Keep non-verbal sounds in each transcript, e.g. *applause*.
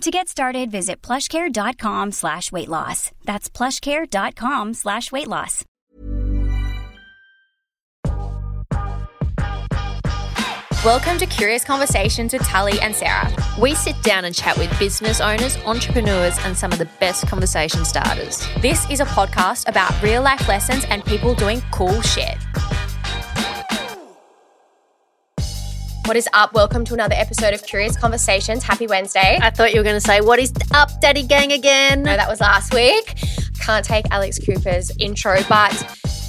To get started, visit plushcare.com slash weight loss. That's plushcare.com slash weight loss. Welcome to Curious Conversations with Tully and Sarah. We sit down and chat with business owners, entrepreneurs, and some of the best conversation starters. This is a podcast about real life lessons and people doing cool shit. What is up? Welcome to another episode of Curious Conversations. Happy Wednesday. I thought you were going to say, What is up, Daddy Gang again? No, that was last week. Can't take Alex Cooper's intro, but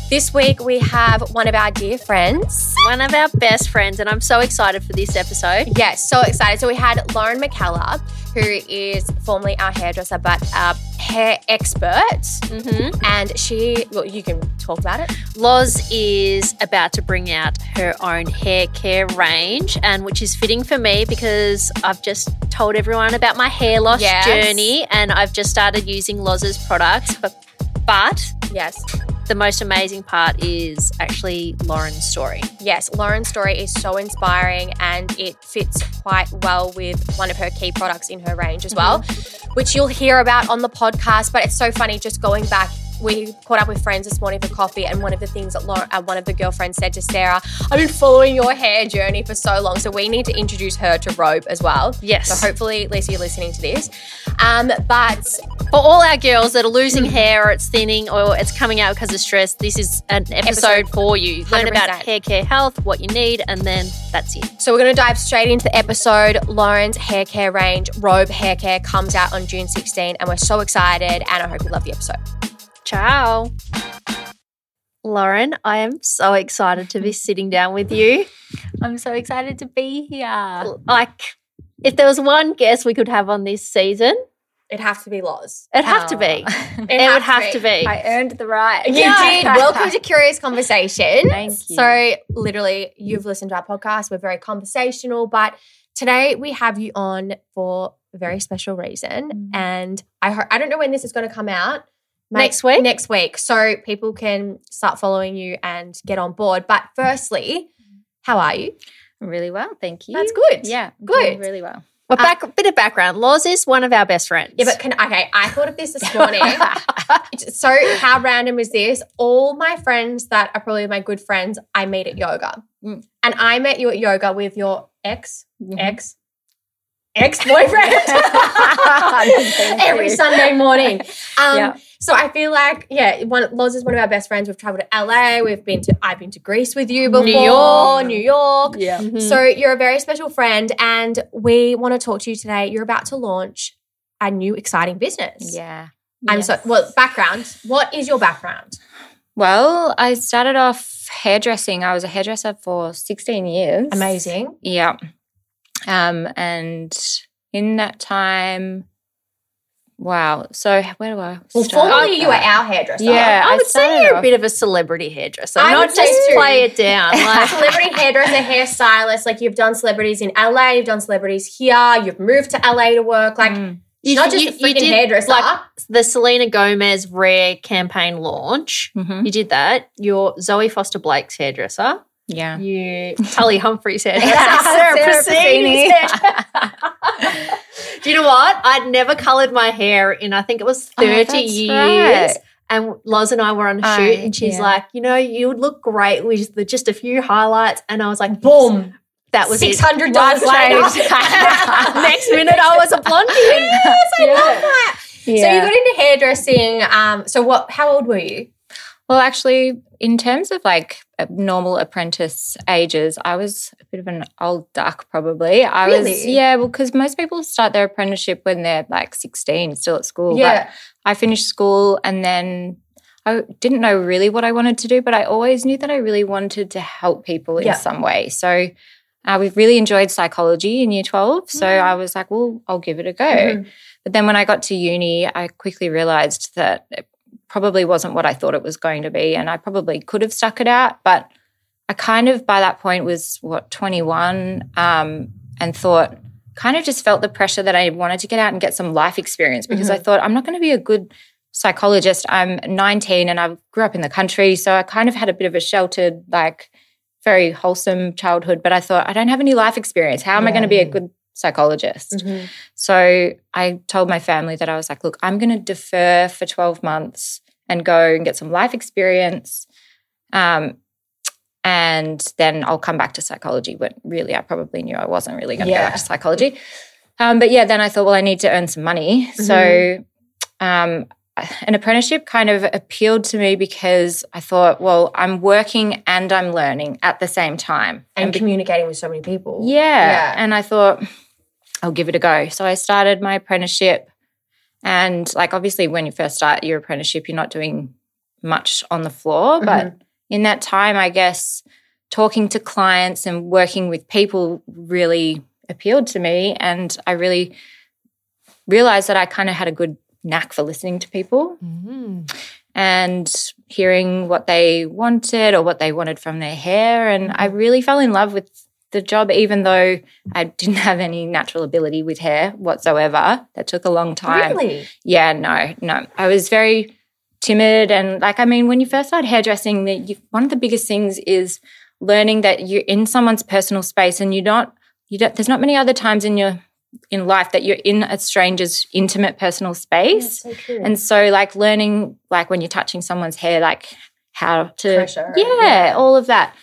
this week we have one of our dear friends. One of our best friends, and I'm so excited for this episode. Yes, so excited. So we had Lauren Mackellar, who is formerly our hairdresser, but a hair expert. Mm-hmm. And she, well, you can talk about it. Loz is about to bring out her own hair care range, and which is fitting for me because I've just told everyone about my hair loss Yes. journey, and I've just started using Loz's products. But, but Yes. The most amazing part is actually Lauren's story. Yes, Lauren's story is so inspiring and it fits quite well with one of her key products in her range as well, mm-hmm. which you'll hear about on the podcast. But it's so funny just going back. We caught up with friends this morning for coffee, and one of the things that Lauren, uh, one of the girlfriends said to Sarah, I've been following your hair journey for so long. So we need to introduce her to Robe as well. Yes. So hopefully, Lisa, you're listening to this. Um, but For all our girls that are losing Mm. hair or it's thinning or it's coming out because of stress, this is an episode, Episode for you. Learn about 100%. hair care health, what you need, and then that's it. So we're going to dive straight into the episode. Lauren's hair care range, Robe Hair Care, comes out on June 16, and we're so excited. And I hope you love the episode. Ciao. Lauren, I am so excited to be sitting down with you. I'm so excited to be here. Like, if there was one guest we could have on this season, It'd have to be Loz. it'd have to Oh. *laughs* be. It, would have to be. I earned the right. You did. *laughs* Welcome to Curious Conversation. Thank you. So, literally, you've listened to our podcast. We're very conversational, but today we have you on for a very special reason. Mm. And I ho- I don't know when this is going to come out. Next week? Next week. So people can start following you and get on board. But firstly, how are you? Really well, thank you. That's good. Yeah, Good. really well. Well, back, bit of background. Loz is one of our best friends. Yeah, but can okay, I thought of this this morning. *laughs* *laughs* so how random is this? All my friends that are probably my good friends, I meet at yoga. Mm. And I met you at yoga with your ex, Mhm. ex, ex-boyfriend *laughs* every. Sunday morning. Um, Yeah. So I feel like, yeah, one, Loz is one of our best friends. We've traveled to LA. We've been to, I've been to Greece with you before. New York. New York. Yeah. Mhm. So you're a very special friend, and we want to talk to you today. You're about to launch a new exciting business. Yeah. I'm so well. Background. What is your background? Well, I started off hairdressing. I was a hairdresser for 16 years. Amazing. Yeah. Um, and in that time, wow. So where do I? Well, start formerly with you were our hairdresser. Yeah, I I would say you're a bit of a celebrity hairdresser. I not would just too. play it down. *laughs* Like, celebrity hairdresser, hairstylist. Like you've done celebrities in LA, you've done celebrities here. You've moved to LA to work. Like Mm. you're not just a freaking hairdresser. like the Selena Gomez Rare campaign launch. Mhm. You did that. You're Zoe Foster Blake's hairdresser. Yeah. You *laughs* Tully Humphrey's *laughs* hairdresser. Sarah Sarah Pasini's *laughs* Do you know what? I'd never coloured my hair in I think it was Oh, 30 that's years. right. And Loz and I were on a Oh, shoot, and she's yeah. like, you know, you would look great with the, just a few highlights. And I was like, boom. that was six hundred dollars later. Next minute, I was a blondie. yes, I Yeah. love that. So you got into hairdressing. Um, so what? How old were you? Well, actually, in terms of like normal apprentice ages, I was a bit of an old duck, probably. I was, yeah, well, because most people start their apprenticeship when they're like 16, still at school. Yeah. But I finished school and then I didn't know really what I wanted to do, but I always knew that I really wanted to help people in Yeah. some way. So uh, we've really enjoyed psychology in year 12. So Mhm. I was like, well, I'll give it a go. Mhm. But then when I got to uni, I quickly realized that probably wasn't what I thought it was going to be. And I probably could have stuck it out. But I kind of, by that point, was what, 21, um, and thought, kind of just felt the pressure that I wanted to get out and get some life experience because I thought, I'm not going to be a good psychologist. I'm 19 and I grew up in the country. So I kind of had a bit of a sheltered, like, very wholesome childhood. But I thought, I don't have any life experience. How am I going to be a good psychologist? Mm-hmm. So I told my family that I was like, look, I'm going to defer for 12 months and go and get some life experience. Um, and then I'll come back to psychology. But really, I probably knew I wasn't really going to Yeah. go back to psychology. Um, but yeah, then I thought, well, I need to earn some money. So um, an apprenticeship kind of appealed to me because I thought, well, I'm working and I'm learning at the same time. And be- communicating with so many people. yeah. Yeah. And I thought, I'll give it a go. So I started my apprenticeship. And like, obviously, when you first start your apprenticeship, you're not doing much on the floor. Mm-hmm. But in that time, I guess talking to clients and working with people really appealed to me. And I really realized that I kind of had a good knack for listening to people mm-hmm. and hearing what they wanted or what they wanted from their hair. And I mm-hmm. really fell in love with the job, even though I didn't have any natural ability with hair whatsoever. That took a long time. Really? Yeah, no, no. I was very timid. And like, I mean, when you first start hairdressing, the, you, one of the biggest things is learning that you're in someone's personal space and you're not, you don't, there's not many other times in your, in life that you're in a stranger's intimate personal space. so. And so, like, learning, like, when you're touching someone's hair, like, how to, Pressure, yeah, yeah. all of that.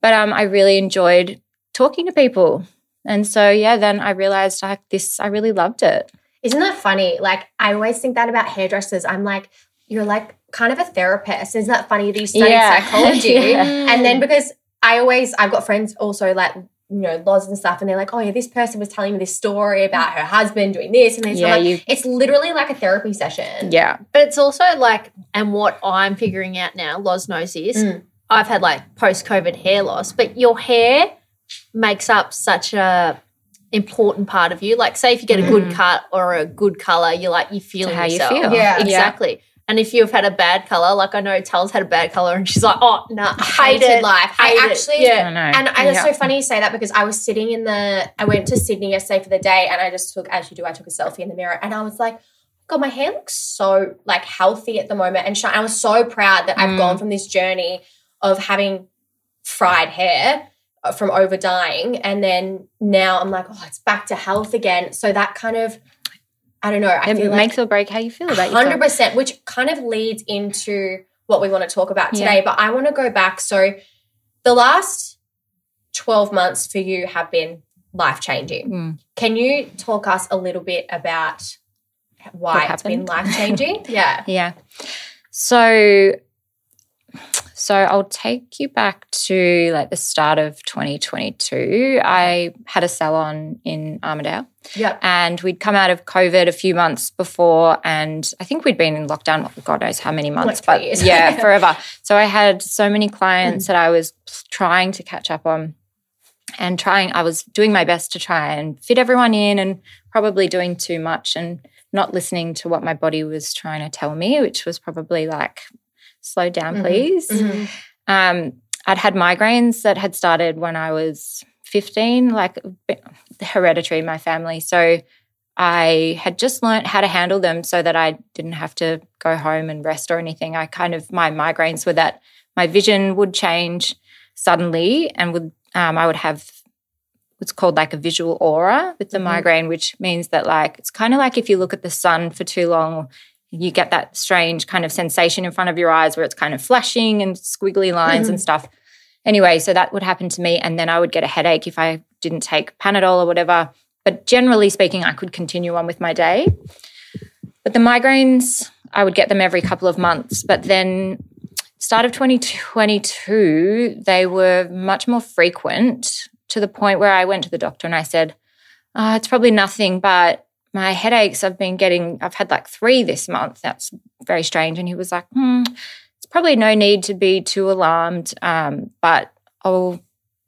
But um, I really enjoyed talking to people. And so, yeah, then I realized like this, I really loved it. Isn't that funny? Like, I always think that about hairdressers. I'm like, you're like kind of a therapist. Isn't that funny that you studied Yeah. psychology? *laughs* Yeah. And then because I always, I've got friends also like, you know, Loz and stuff, and they're like, oh, yeah, this person was telling me this story about her husband doing this and this. Yeah, like, you- it's literally like a therapy session. Yeah. But it's also like, and what I'm figuring out now, Loz knows this. Mm. I've had like post COVID hair loss, but your hair makes up such a important part of you. Like, say if you get a good cut or a good color, you're like you feel how you yourself. feel. Yeah. exactly. And if you've had a bad color, like I know Tal's had a bad color, and she's like, "Oh no, I hate hated it, life. I actually- yeah, I know. And I, it's Yeah. so funny you say that because I was sitting in the, I went to Sydney yesterday for the day and I just took, as you do, I took a selfie in the mirror and I was like, God, my hair looks so like healthy at the moment and shine. I was so proud that I've Mm. gone from this journey of having fried hair from over dyeing and then now I'm like, oh, it's back to health again. So that kind of, I don't know. I It feel like makes or break how you feel about yourself. Hundred percent, which kind of leads into what we want to talk about Yeah. today. But I want to go back. So, the last twelve months for you have been life changing. Mm. Can you talk us a little bit about why it's been life changing? *laughs* yeah. Yeah. So so I'll take you back to like the start of 2022. I had a salon in Armidale Yep. and we'd come out of COVID a few months before and I think we'd been in lockdown God knows how many months three but years. yeah, *laughs* forever. So I had so many clients mm. that I was trying to catch up on and trying I was doing my best to try and fit everyone in and probably doing too much and not listening to what my body was trying to tell me, which was probably like, slow down, Mhm. please. Mhm. Um, I'd had migraines that had started when I was 15, like hereditary in my family. So I had just learnt how to handle them so that I didn't have to go home and rest or anything. I kind of, my migraines were that my vision would change suddenly and would, um, I would have what's called like a visual aura with the Mhm. migraine, which means that like, it's kind of like if you look at the sun for too long, you get that strange kind of sensation in front of your eyes where it's kind of flashing and squiggly lines and mm-hmm. stuff. Anyway, so that would happen to me. And then I would get a headache if I didn't take Panadol or whatever. But generally speaking, I could continue on with my day. But the migraines, I would get them every couple of months. But then, start of 2022, they were much more frequent to the point where I went to the doctor and I said, oh, it's probably nothing, but my headaches I've been getting, I've had like three this month. That's very strange. And he was like, hmm, it's probably no need to be too alarmed, um, but I'll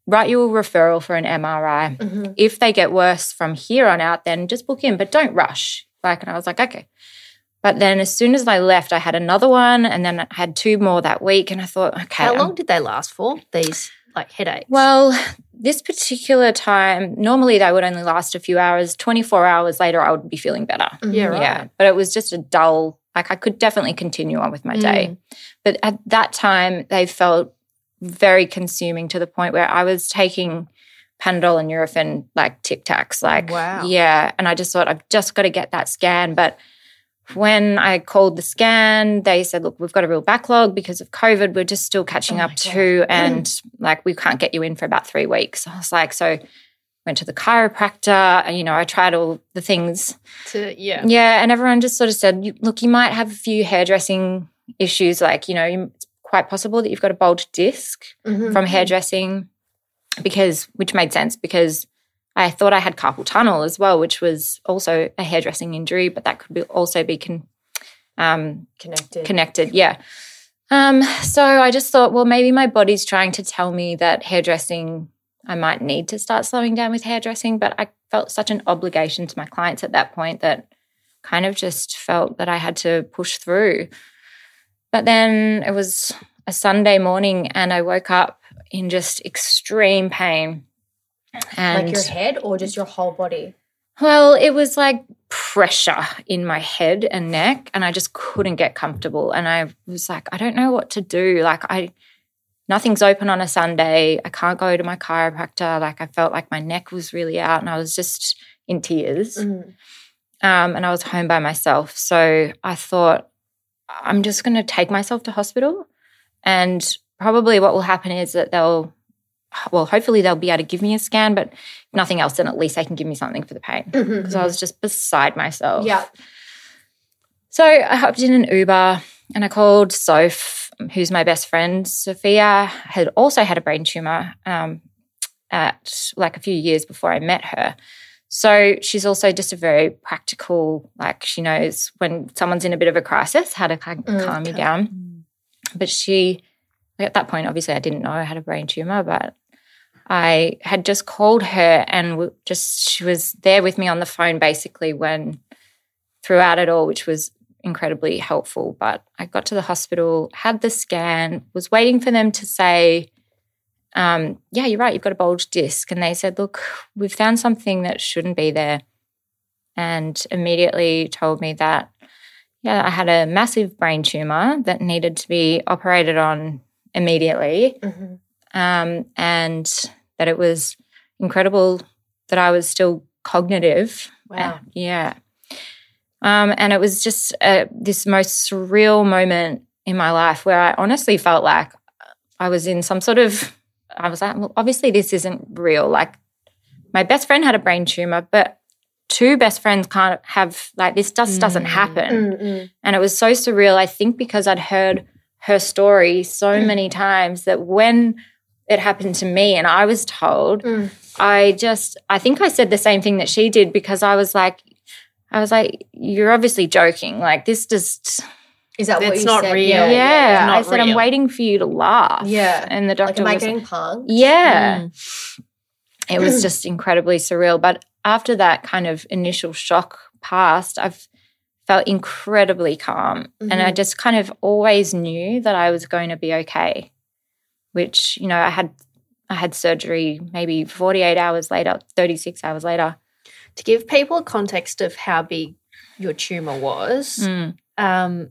write you a referral for an MRI. Mhm. If they get worse from here on out, then just book in, but don't rush. Like, and I was like, okay. But then as soon as I left, I had another one and then I had two more that week. And I thought, okay. How I'm- long did they last for? These like headaches. well, this particular time, normally they would only last a few hours. 24 hours later, I would be feeling better. yeah, right. Yeah. But it was just a dull, like I could definitely continue on with my day. Mm. But at that time, they felt very consuming to the point where I was taking Panadol and Nurofen like Tic Tacs. Like, Wow. yeah. And I just thought, I've just got to get that scan. But when I called the scan, they said, look, we've got a real backlog because of COVID. We're just still catching Oh up God. too. And like, we can't get you in for about three weeks. I was like, so went to the chiropractor. and, You know, I tried all the things. To, yeah. Yeah. And everyone just sort of said, look, you might have a few hairdressing issues. Like, you know, it's quite possible that you've got a bulged disc Mhm. from hairdressing because which made sense because I thought I had carpal tunnel as well, which was also a hairdressing injury, but that could be also be con- um, Connected. connected. Yeah. Um, so I just thought, well, maybe my body's trying to tell me that hairdressing, I might need to start slowing down with hairdressing. But I felt such an obligation to my clients at that point that kind of just felt that I had to push through. But then it was a Sunday morning and I woke up in just extreme pain. And like your head or just your whole body? well, it was like pressure in my head and neck, and I just couldn't get comfortable. And I was like, I don't know what to do. Like, I, nothing's open on a Sunday. I can't go to my chiropractor. Like, I felt like my neck was really out, and I was just in tears. Mhm. Um, and I was home by myself. So I thought, I'm just going to take myself to hospital. And probably what will happen is that they'll, well, hopefully they'll be able to give me a scan, but if nothing else, then at least they can give me something for the pain. Because I was just beside myself. Yeah. So I hopped in an Uber and I called Soph, who's my best friend. Sophia had also had a brain tumor um, at like a few years before I met her. So she's also just a very practical, like she knows when someone's in a bit of a crisis, how to kind of Mm, calm you down. But she, at that point, obviously I didn't know I had a brain tumor, but I had just called her and just she was there with me on the phone basically when throughout it all, which was incredibly helpful. But I got to the hospital, had the scan, was waiting for them to say, um, yeah, you're right, you've got a bulged disc. And they said, look, we've found something that shouldn't be there. And immediately told me that, yeah, I had a massive brain tumor that needed to be operated on immediately. Mhm. Um, and that it was incredible that I was still cognitive. Wow. Uh, yeah. Um, and it was just uh, this most surreal moment in my life where I honestly felt like I was in some sort of, I was like, well, obviously this isn't real. Like my best friend had a brain tumor, but two best friends can't have, like, this just doesn't Mm. happen. Mm-mm. And it was so surreal, I think, because I'd heard her story so many times that when it happened to me and I was told, Mm. I just, I think I said the same thing that she did because I was like, I was like, you're obviously joking. Like, this just, Is that what It's you not said? real. yeah. yeah, I not said, I'm waiting for you to laugh. Yeah. And the Like, doctor am I was getting punked? yeah. Mm. It was just incredibly surreal. But after that kind of initial shock passed, I've felt incredibly calm. And I Mhm. just kind of always knew that I was going to be okay. Which, you know, I had I had surgery maybe 48 hours later, 36 hours later. To give people a context of how big your tumor was, Mm. um,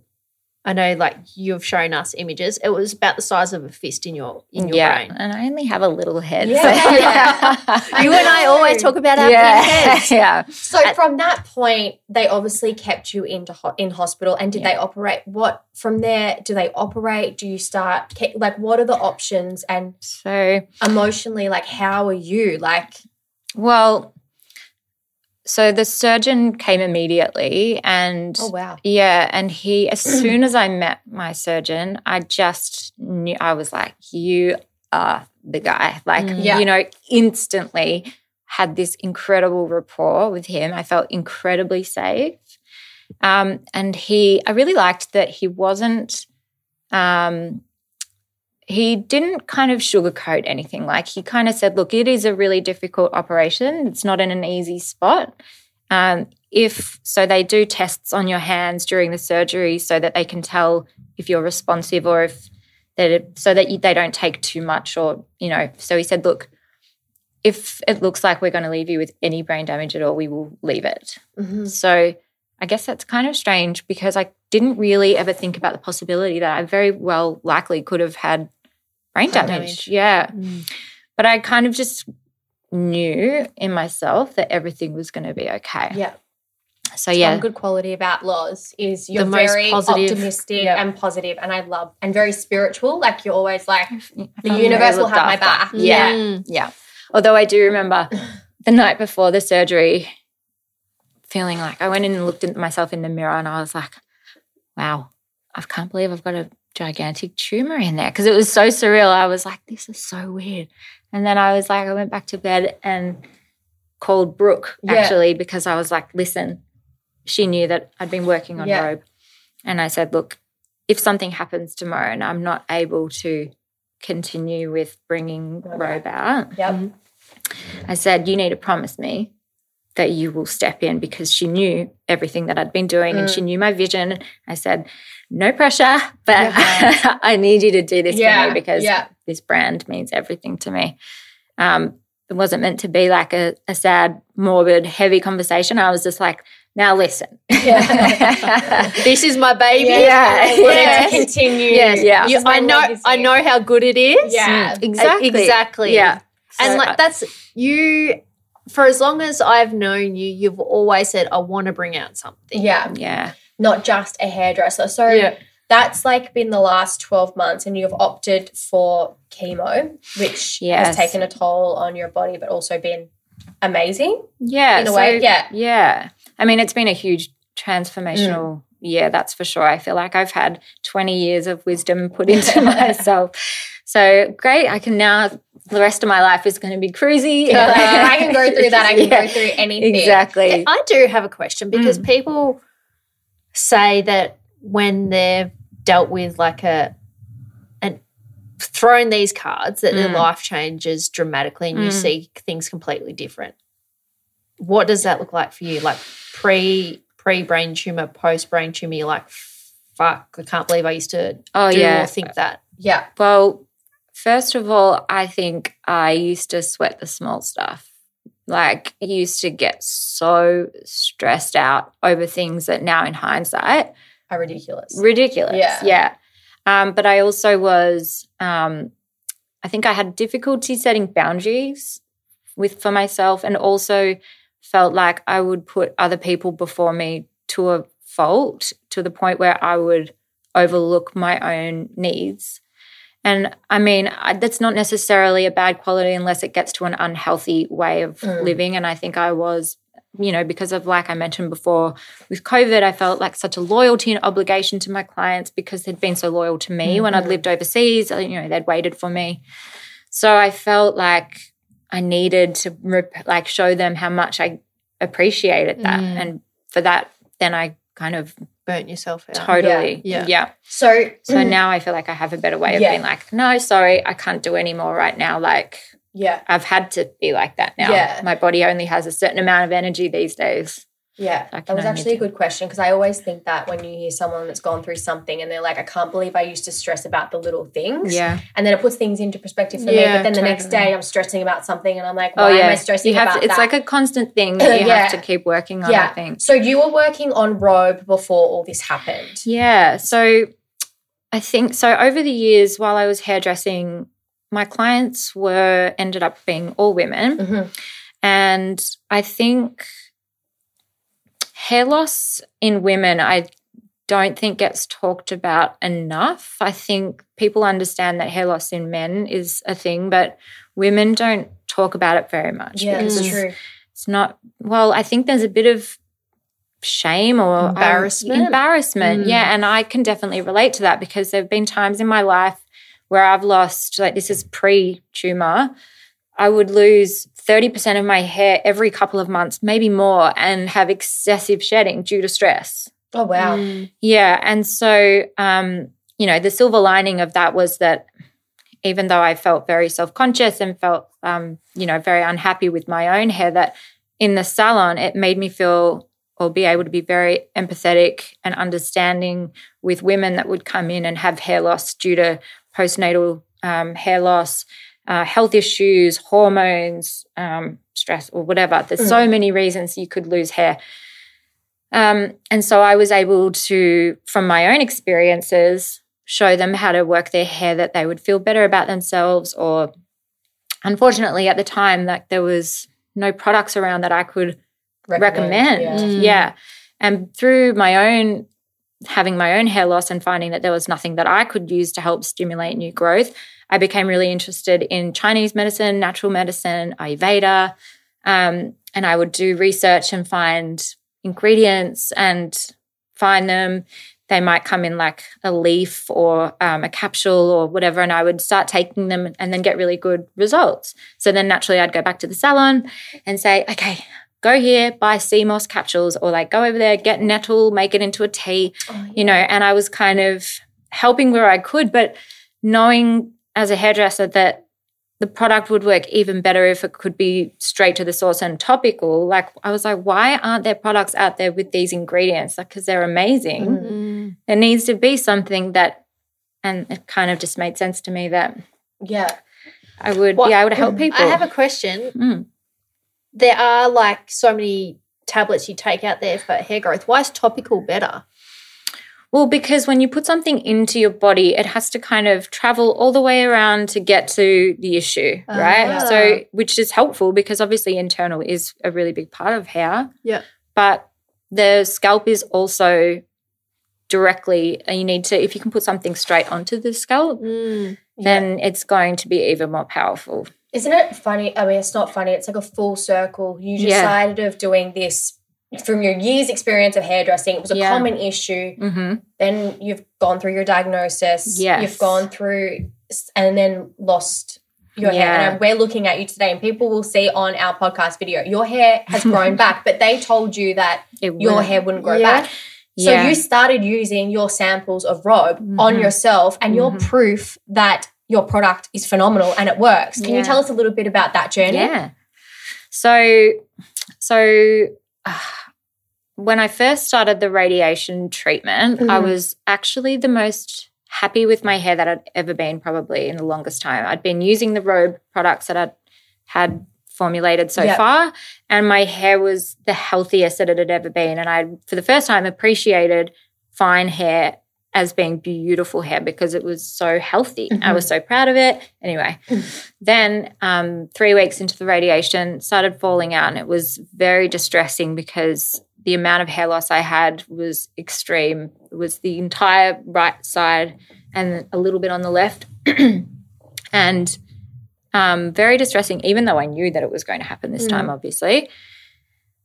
I know like you've shown us images. It was about the size of a fist in your in your yeah. brain. And I only have a little head. Yeah. *laughs* You and I *laughs* always talk about our yeah. heads. *laughs* yeah. So from that point, they obviously kept you into ho- in hospital. And did Yeah. they operate? What from there? Do they operate? Do you start like what are the options? And So emotionally, like how are you? Like well, so the surgeon came immediately and oh wow, Yeah, and he as *clears throat* soon as I met my surgeon, I just knew I was like, you are the guy. Like, Mm. Yeah. you know, instantly had this incredible rapport with him. I felt incredibly safe. Um, and he I really liked that he wasn't um he didn't kind of sugarcoat anything. Like he kind of said, look, it is a really difficult operation. It's not in an easy spot. Um, if so they do tests on your hands during the surgery so that they can tell if you're responsive or if that it, so that you, they don't take too much or you know so he said look if it looks like we're going to leave you with any brain damage at all we will leave it Mhm. so i guess that's kind of strange because i didn't really ever think about the possibility that i very well likely could have had brain damage. damage. yeah Mm. but i kind of just knew in myself that everything was going to be okay Yeah. so yeah One good quality about Loz is you're very positive. optimistic and positive, and I love and very spiritual. Like you're always like the universe will have my back. Yeah. Mm. Yeah. Although I do remember the night before the surgery feeling like I went in and looked at myself in the mirror and I was like, wow, I can't believe I've got a gigantic tumor in there because it was so surreal. I was like, this is so weird. And then I was like, I went back to bed and called Brooke Yeah. actually because I was like, listen, she knew that I'd been working on Yeah. Robe. And I said, look, if something happens tomorrow and I'm not able to continue with bringing Robe Robe out, Yep. I said, You need to promise me that you will step in because she knew everything that I'd been doing and she Mm. knew my vision. I said, No pressure, but Yeah. *laughs* I need you to do this for me because yeah. this brand means everything to me. Um, it wasn't meant to be like a, a sad, morbid, heavy conversation. I was just like, Now listen. Yeah. *laughs* This is my baby. Yeah. I Yes. to continue. Yes. Yeah. You- I know. I know how good it is. Yeah. Mm, exactly. Exactly. Yeah. and like that's you. For as long as I've known you, you've always said, "I want to bring out something." Yeah. yeah. Not just a hairdresser. So Yeah. that's like been the last 12 months and you've opted for chemo, which Yes. has taken a toll on your body, but also been amazing. Yeah. In a way, yeah. Yeah. I mean, it's been a huge transformational Mm. year, that's for sure. I feel like I've had 20 years of wisdom put into *laughs* myself. So great. I can now, the rest of my life is going to be cruisy. *laughs* *laughs* I can go through that. I can Yeah, go through anything. Exactly. I do have a question because Mm. people say that when they've dealt with like a and thrown these cards that their Mm. life changes dramatically and you Mm. see things completely different. What does that look like for you? Like pre pre brain tumor, post brain tumor, you're like, fuck, I can't believe I used to Oh, do yeah. or think that. Yeah. Well, first of all, I think I used to sweat the small stuff. Like, I used to get so stressed out over things that now, in hindsight, Are ridiculous. ridiculous. Yeah. Yeah. Um, but I also was, um, I think I had difficulty setting boundaries with for myself, and also felt like I would put other people before me to a fault to the point where I would overlook my own needs. And I mean, I, that's not necessarily a bad quality unless it gets to an unhealthy way of Mm. living. And I think I was, you know, because of like I mentioned before, with COVID, I felt like such a loyalty and obligation to my clients because they'd been so loyal to me when I'd Mhm. lived overseas. uh, You know, they'd waited for me. So I felt like I needed to rep- like show them how much I appreciated that. Mm. And for that, then I kind of Burnt yourself out. totally, Yeah. yeah. So, So mm. now I feel like I have a better way of Yeah. being like, no, sorry, I can't do any more right now. Like yeah. I've had to be like that now. Yeah. My body only has a certain amount of energy these days. Yeah, I that was actually a good question because I always think that when you hear someone that's gone through something and they're like, I can't believe I used to stress about the little things. Yeah. And then it puts things into perspective for me. But then the next day I'm stressing about something and I'm like, why Oh yeah. am I stressing you have about to, it's that? like a constant thing that *laughs* you Yeah. have to keep working on, I yeah. think. So you were working on Robe before all this happened. Yeah. So I think so over the years while I was hairdressing, my clients were ended up being all women. Mhm. And I think hair loss in women, I don't think gets talked about enough. I think people understand that hair loss in men is a thing, but women don't talk about it very much. Yeah, it's- true. It's not, well, I think there's a bit of shame or um, Embarrassment? embarrassment. Mm. Yeah. And I can definitely relate to that because there have been times in my life where I've lost, like, this is pre tumor. I would lose 30% of my hair every couple of months, maybe more, and have excessive shedding due to stress. Oh wow. Mm. Yeah. And so, um, you know, the silver lining of that was that even though I felt very self conscious and felt, um, you know, very unhappy with my own hair, that in the salon, it made me feel or be able to be very empathetic and understanding with women that would come in and have hair loss due to postnatal um, hair loss, uh, health issues, hormones, um, stress, or whatever. There's so many reasons you could lose hair. Um, and so I was able to, from my own experiences, show them how to work their hair that they would feel better about themselves. Or unfortunately, at the time, like there was no products around that I could recommend. yeah. Mm. Yeah. And through my own having my own hair loss and finding that there was nothing that I could use to help stimulate new growth, I became really interested in Chinese medicine, natural medicine, Ayurveda. Um, and I would do research and find ingredients and find them. They might come in like a leaf or um, a capsule or whatever, and I would start taking them and then get really good results. So then naturally, I'd go back to the salon and say, okay, go here, buy sea moss capsules, or like go over there, get nettle, make it into a tea, you know. And I was kind of helping where I could, but knowing as a hairdresser that the product would work even better if it could be straight to the source and topical. Like I was like, why aren't there products out there with these ingredients? Like, because they're amazing. Mm. There needs to be something that, and it kind of just made sense to me that Yeah. I would What- be able to help *clears throat* people. I have a question. Mm. There are like so many tablets you take out there for hair growth. Why is topical better? Well, because when you put something into your body, it has to kind of travel all the way around to get to the issue, right? Ah. So, which is helpful because obviously internal is a really big part of hair. Yeah. But the scalp is also directly, you need to, if you can put something straight onto the scalp, Mm. then it's going to be even more powerful. Isn't it funny? I mean, it's not funny. It's like a full circle. You Yeah. decided of doing this from your years' experience of hairdressing. It was a Yeah. common issue. Mm-hmm. Then you've gone through your diagnosis. Yes. You've gone through and then lost your hair. And we're looking at you today, and people will see on our podcast video, your hair has *laughs* grown back, but they told you that your hair wouldn't grow Yeah. back. So Yeah. you started using your samples of robe on Mhm. yourself, and you're Mhm. proof that your product is phenomenal and it works. Can Yeah. you tell us a little bit about that journey? Yeah. So, so uh, when I first started the radiation treatment, I Mhm. was actually the most happy with my hair that I'd ever been, probably in the longest time. I'd been using the robe products that I'd had formulated so Yep. far, and my hair was the healthiest that it had ever been. And I, for the first time, appreciated fine hair as being beautiful hair because it was so healthy. I was so proud of it. Anyway, then um, three weeks into the radiation, started falling out, and it was very distressing because the amount of hair loss I had was extreme. It was the entire right side and a little bit on the left, *clears throat* and um, very distressing. Even though I knew that it was going to happen this time, obviously.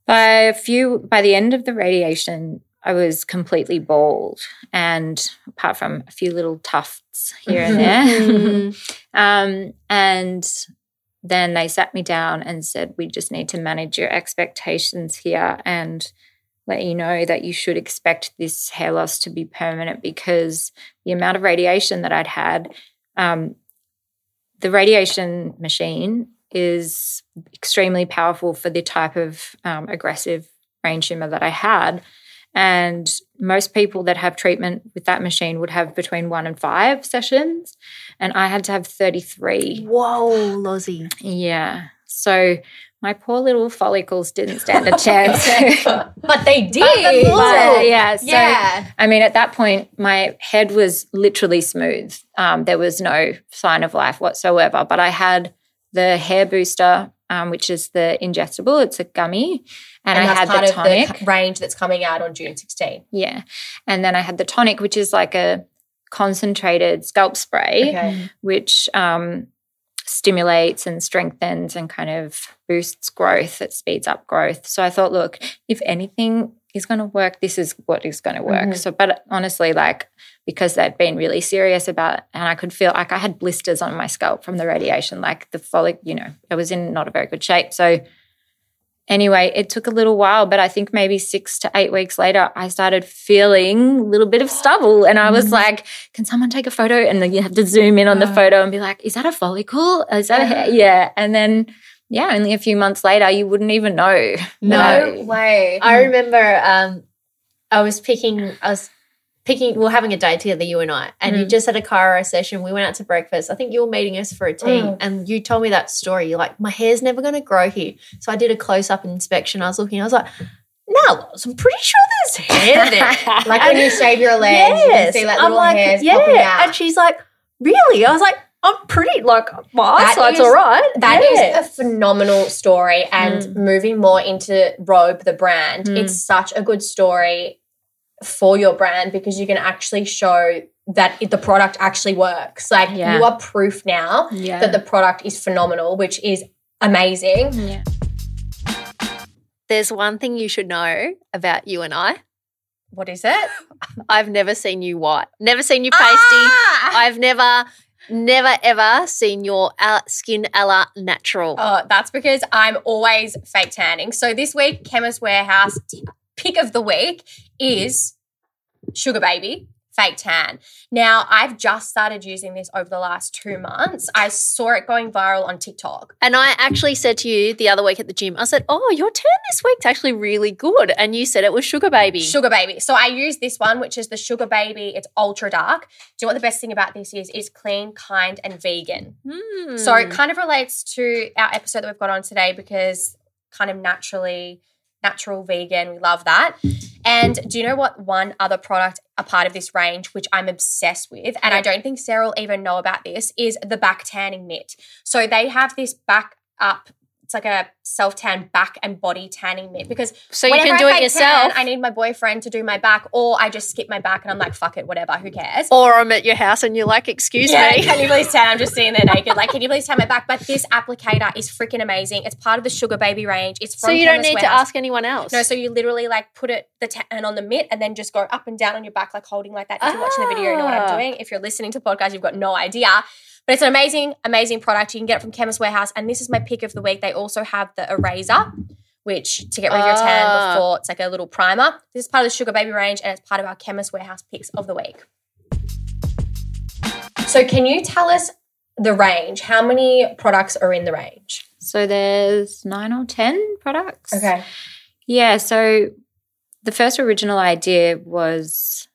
By a few, by the end of the radiation, I was completely bald, and apart from a few little tufts here and there. *laughs* *laughs* um, and then they sat me down and said, We just need to manage your expectations here and let you know that you should expect this hair loss to be permanent because the amount of radiation that I'd had, um, the radiation machine is extremely powerful for the type of um, aggressive brain tumor that I had. And most people that have treatment with that machine would have between one and five sessions. And I had to have 33. Whoa, Lozzie. Yeah. So my poor little follicles didn't stand a chance. *laughs* but they *laughs* did. But, yeah. So, yeah. I mean, at that point, my head was literally smooth. Um, there was no sign of life whatsoever. But I had the hair booster, um, which is the ingestible. It's a gummy, and, And, I had part the of tonic. the range that's coming out on June 16. yeah, and then I had the tonic, which is like a concentrated scalp spray, Okay. which um, stimulates and strengthens and kind of boosts growth. It speeds up growth. So I thought, look, if anything is going to work, this is what is going to work. Mhm. So, but honestly, like because they'd been really serious about, and I could feel like I had blisters on my scalp from the radiation, like the folic, you know, I was in not a very good shape. So. Anyway, it took a little while, but I think maybe six to eight weeks later, I started feeling a little bit of stubble. And I was like, can someone take a photo? And then you have to zoom in on the photo and be like, is that a follicle? Is that a hair? Yeah. And then yeah, only a few months later, you wouldn't even know. No. way. I remember um, I was picking, I was picking, we are having a date together, you and I, and you Mm. just had a chiro session. We went out to breakfast. I think you were meeting us for a tea, Mm. and you told me that story. You're like, my hair's never going to grow here. So I did a close up inspection. I was looking, I was like, no, I'm pretty sure there's hair there. *laughs* Like when you shave your legs, you can see like little hairs yeah. popping out. And she's like, really? I was like, I'm pretty, like, my eyesight's all right. That is Yeah. a phenomenal story. And moving more into Robe, the brand, Mm. it's such a good story for your brand because you can actually show that it, the product actually works. Like Yeah. you are proof now Yeah. that the product is phenomenal, which is amazing. yeah. There's one thing you should know about you and I. What is it? *laughs* I've never seen you white. Never seen you pasty. Ah! I've never, never, ever seen your uh, skin a la natural. Oh, that's because I'm always fake tanning. So this week, Chemist Warehouse t- pick of the week is Sugar Baby fake tan. Now, I've just started using this over the last two months. I saw it going viral on TikTok. And I actually said to you the other week at the gym, I said, Oh, your tan this week's actually really good. And you said it was Sugar Baby. Sugar Baby. So I use this one, which is the Sugar Baby. It's ultra dark. Do you know what the best thing about this is? It's clean, kind, and vegan. Hmm. So it kind of relates to our episode that we've got on today because kind of naturally natural vegan, we love that. And do you know what one other product a part of this range which I'm obsessed with and I don't think Sarah will even know about this is the back tanning mitt. So they have this back up it's like a self tan back and body tanning mitt because so you can do it fake yourself. tan, I need my boyfriend to do my back or I just skip my back and I'm like fuck it whatever who cares. or I'm at your house and you're like, Excuse Yeah, me. can you please tan? I'm just sitting there naked. Like, can you please tan my back? But this applicator is freaking amazing. It's part of the Sugar Baby range. It's from So you don't need to ask anyone else. No, so you literally like put it the tan on the mitt and then just go up and down on your back, like holding like that. If you're watching the video, you know what Ah. I'm doing. If you're listening to the podcast, you've got no idea. But it's an amazing, amazing product. You can get it from Chemist Warehouse. And this is my pick of the week. They also have the eraser, which to get rid of your tan Ah. before it's like a little primer. This is part of the Sugar Baby range and it's part of our Chemist Warehouse picks of the week. So can you tell us the range? How many products are in the range? So there's nine or 10 products. Okay. Yeah. So the first original idea was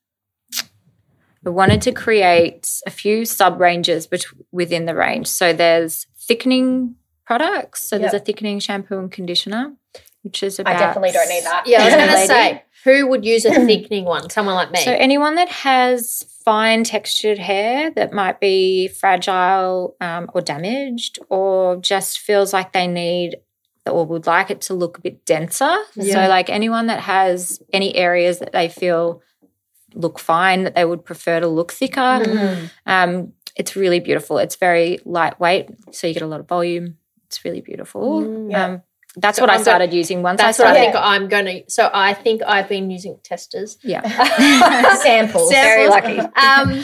I wanted to create a few sub ranges within the range. So there's thickening products. So there's a thickening shampoo and conditioner, which is about. I definitely don't need that. yeah, I was *laughs* gonna say, who would use a *clears throat* thickening one? Someone like me. So anyone that has fine textured hair that might be fragile um, or damaged, or just feels like they need or would like it to look a bit denser. Yeah. So like anyone that has any areas that they feel look fine that they would prefer to look thicker. Mm. Um, it's really beautiful. It's very lightweight, so you get a lot of volume. It's really beautiful. Mm. Yeah. Um, that's So what I I'm go- started using once That's I what I started. think I'm gonna. So I think I've been using testers. Yeah. *laughs* Samples. Very lucky. *laughs* Um,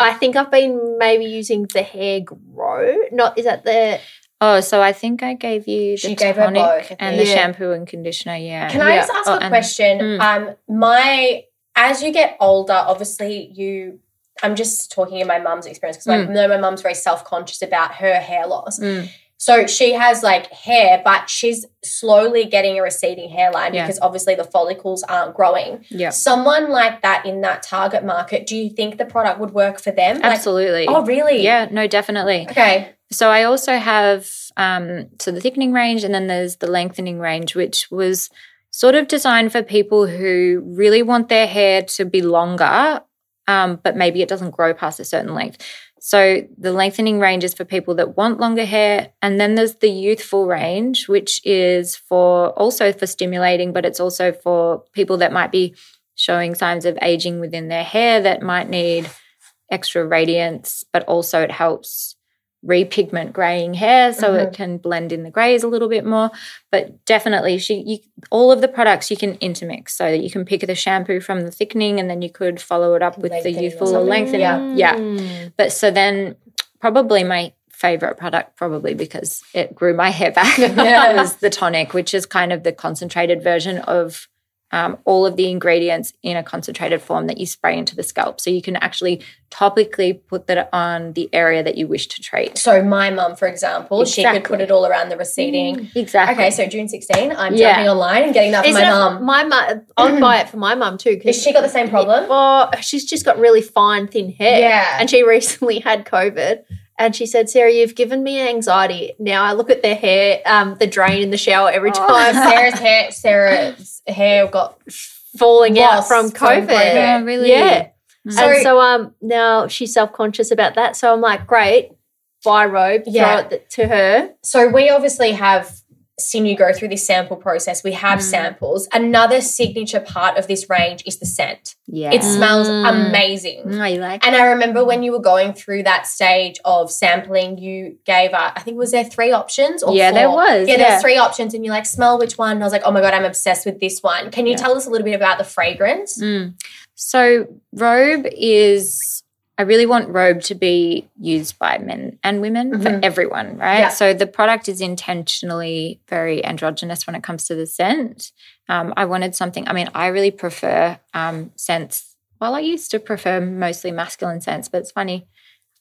I think I've been maybe using the hair grow. Not is that the Oh, so I think I gave you the She gave her tonic both, and the Yeah. shampoo and conditioner. Yeah. Can I Yeah. just ask Oh, a question? Mm. Um, my as you get older, obviously you. I'm just talking in my mum's experience because I Mm. know my mum's very self conscious about her hair loss. Mm. So she has like hair, but she's slowly getting a receding hairline Yeah. because obviously the follicles aren't growing. Yeah. Someone like that in that target market, do you think the product would work for them? Like- Absolutely. oh, really? Yeah. No, definitely. Okay. So I also have um, so the thickening range, and then there's the lengthening range, which was sort of designed for people who really want their hair to be longer, um, but maybe it doesn't grow past a certain length. So the lengthening range is for people that want longer hair, and then there's the youthful range, which is for also for stimulating, but it's also for people that might be showing signs of aging within their hair that might need extra radiance, but also it helps repigment graying hair so Mm-hmm. it can blend in the grays a little bit more but definitely she you, all of the products you can intermix so that you can pick the shampoo from the thickening and then you could follow it up with Lengthening the youthful or lengthening Yeah. yeah but so then probably my favorite product probably because it grew my hair back *laughs* Yeah. was the tonic which is kind of the concentrated version of um, all of the ingredients in a concentrated form that you spray into the scalp. So you can actually topically put that on the area that you wish to treat. So my mum, for example, she could put it all around the receding. Exactly. Okay, so June 16, I'm Yeah. jumping online and getting that for Isn't my mum. My mum, I'd *clears throat* buy it for my mum too. Has she got the same problem? Well, she's just got really fine, thin hair. Yeah. And she *laughs* recently had COVID. And she said, Sarah, you've given me anxiety. Now I look at their hair, um, the drain in the shower every Oh, time *laughs* Sarah's hair, Sarah's hair got falling out Lost from from COVID. COVID. Yeah, really. Yeah. So- and so um now she's self conscious about that. So I'm like, great, buy robe, Yeah. throw it to her. So we obviously have seen you go through this sample process. We have samples. Another signature part of this range is the scent. Yeah. It smells Mm. amazing. Oh, you like And I remember when you were going through that stage of sampling, you gave uh, I think was there three options or Yeah, four? there was, Yeah, yeah. there's three options, and you're like, smell which one? And I was like, oh my god, I'm obsessed with this one. Can you Yeah. tell us a little bit about the fragrance? Mm. So, robe is, I really want robe to be used by men and women for Mhm. everyone, right? Yeah. So, the product is intentionally very androgynous when it comes to the scent. Um, I wanted something, I mean, I really prefer um, scents. Well, I used to prefer mostly masculine scents, but it's funny,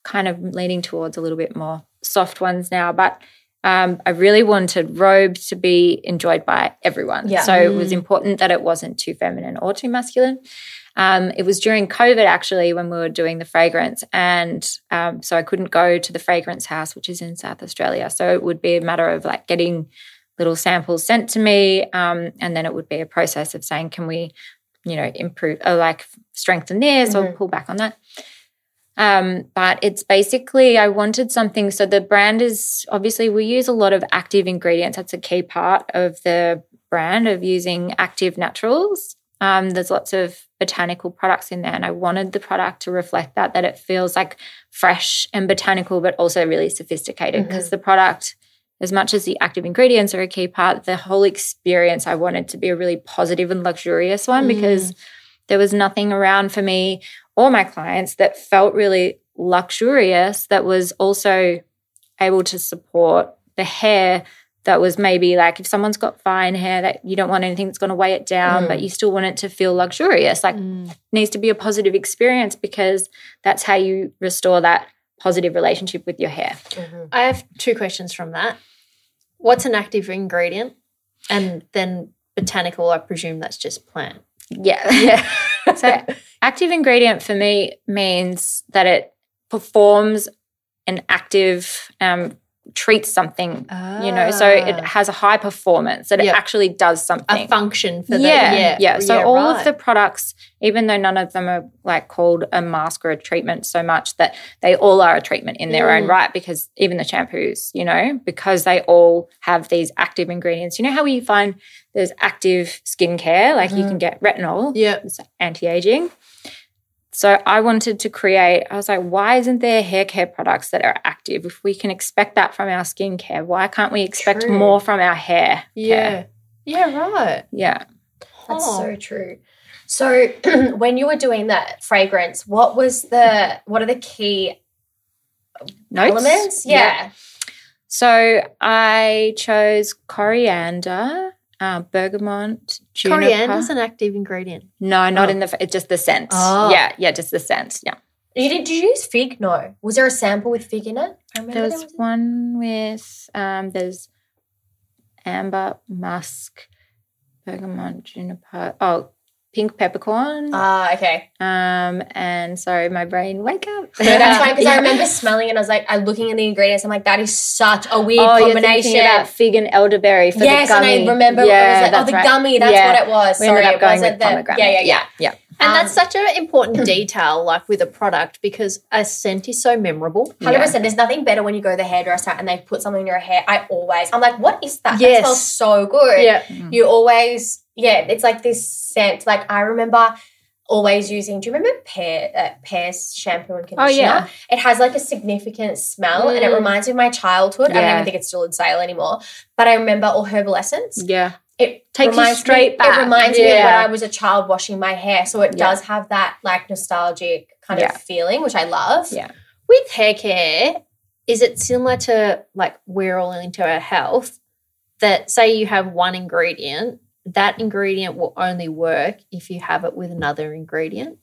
kind of leaning towards a little bit more soft ones now. But um, I really wanted robe to be enjoyed by everyone. Yeah. So it was important that it wasn't too feminine or too masculine. Um, it was during COVID actually when we were doing the fragrance, and um, so I couldn't go to the fragrance house, which is in South Australia. So it would be a matter of like getting little samples sent to me, um, and then it would be a process of saying, can we, you know, improve or like strengthen this or Mhm. pull back on that. Um, but it's basically I wanted something. So the brand is obviously we use a lot of active ingredients. That's a key part of the brand of using active naturals. Um, there's lots of botanical products in there, and I wanted the product to reflect that that it feels like fresh and botanical, but also really sophisticated. Because the product, as much as the active ingredients are a key part, the whole experience I wanted to be a really positive and luxurious one because there was nothing around for me or my clients that felt really luxurious that was also able to support the hair that was maybe like if someone's got fine hair that you don't want anything that's going to weigh it down Mm. but you still want it to feel luxurious like it needs to be a positive experience because that's how you restore that positive relationship with your hair I have two questions from that. What's an active ingredient? And then botanical, I presume that's just plant. Yeah. *laughs* Yeah. so active ingredient for me means that it performs an active um treats something, you know, so it Ah. has a high performance that Yep. it actually does something. a function for the yeah, yeah, yeah. So all right. of the products, even though none of them are like called a mask or a treatment so much that they all are a treatment in their own Mm. right, because even the shampoos, you know, because they all have these active ingredients. You know how we find there's active skincare, like you can get retinol, yeah. it's anti-aging. So I wanted to create, I was like, why isn't there hair care products that are active? If we can expect that from our skincare, why can't we expect True. more from our hair? Yeah. care? Yeah, right. Yeah. That's Oh. so true. So *clears throat* when you were doing that fragrance, what was the what are the key Notes? elements? Yeah. So I chose coriander, uh, bergamot, juniper. Coriander's an active ingredient. no, not Oh. in the. It's just the scent. Oh. Yeah, yeah, just the scent. Yeah. You did, did you use fig? No. Was there a sample with fig in it? I remember There was one with um. There's amber, musk, bergamot, juniper. Oh, pink peppercorn. Ah, okay. um, and sorry, my brain wake up. No, *laughs* that's fine because I *laughs* remember smelling it. and I was like, I'm looking at the ingredients. I'm like, that is such a weird Oh, you're combination. about fig and elderberry for yes, the and gummy. I remember Yeah, I was like, oh, the right. gummy. That's Yeah. what it was. We Sorry, ended up it going wasn't with the pomegranate. yeah, yeah, yeah. yeah. And Um, that's such an important *clears throat* detail, like with a product, because a scent is so memorable. Hundred percent. There's nothing better when you go to the hairdresser and they put something in your hair. I always, I'm like, what is that? Yes. That smells so good. Yeah. You always, yeah, it's like this scent. Like I remember always using. Do you remember pear, uh, pear's shampoo and conditioner? Oh, yeah. It has like a significant smell, and it Mm. reminds me of my childhood. I don't even think it's still in sale anymore. But I remember all herbal essence. Yeah. It Takes you straight me, back. It reminds me of when I was a child washing my hair. So it Yeah. does have that like nostalgic kind Yeah. of feeling, which I love. Yeah. With hair care, is it similar to like we're all into our health? That say you have one ingredient that ingredient will only work if you have it with another ingredient.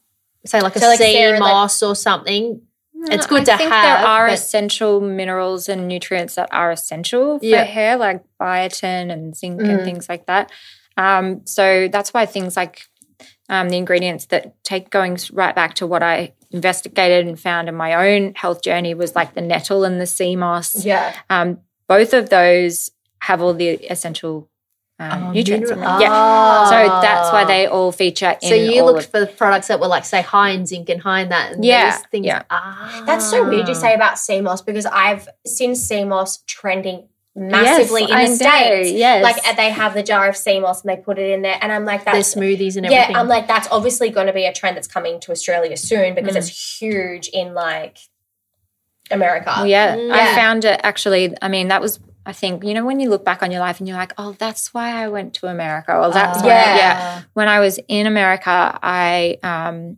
Say like a like, sea Sarah, like- moss or something. It's good I to think have, There are essential minerals and nutrients that are essential for Yeah. hair, like biotin and zinc Mm. and things like that. Um, so that's why things like um, the ingredients that take going right back to what I investigated and found in my own health journey was like the nettle and the sea moss. Yeah. Um, both of those have all the essential um, Oh, nutrients. in mineral- Yeah. So that's why they all feature in So you all looked of for products that were like, say, high in zinc and high in that. And Yeah, these things. yeah. Ah. That's so weird you say about sea moss because I've seen sea moss trending massively Yes, in I the know, States. yes. Like they have the jar of sea moss and they put it in there. And I'm like, Their that's smoothies and yeah. I'm like, that's obviously going to be a trend that's coming to Australia soon because Mm. it's huge in like America. Well, yeah, Mm. I found it actually. I mean, that was, I think, you know, when you look back on your life and you're like, oh, that's why I went to America. Or that's why, Yeah. yeah. When I was in America, I, um,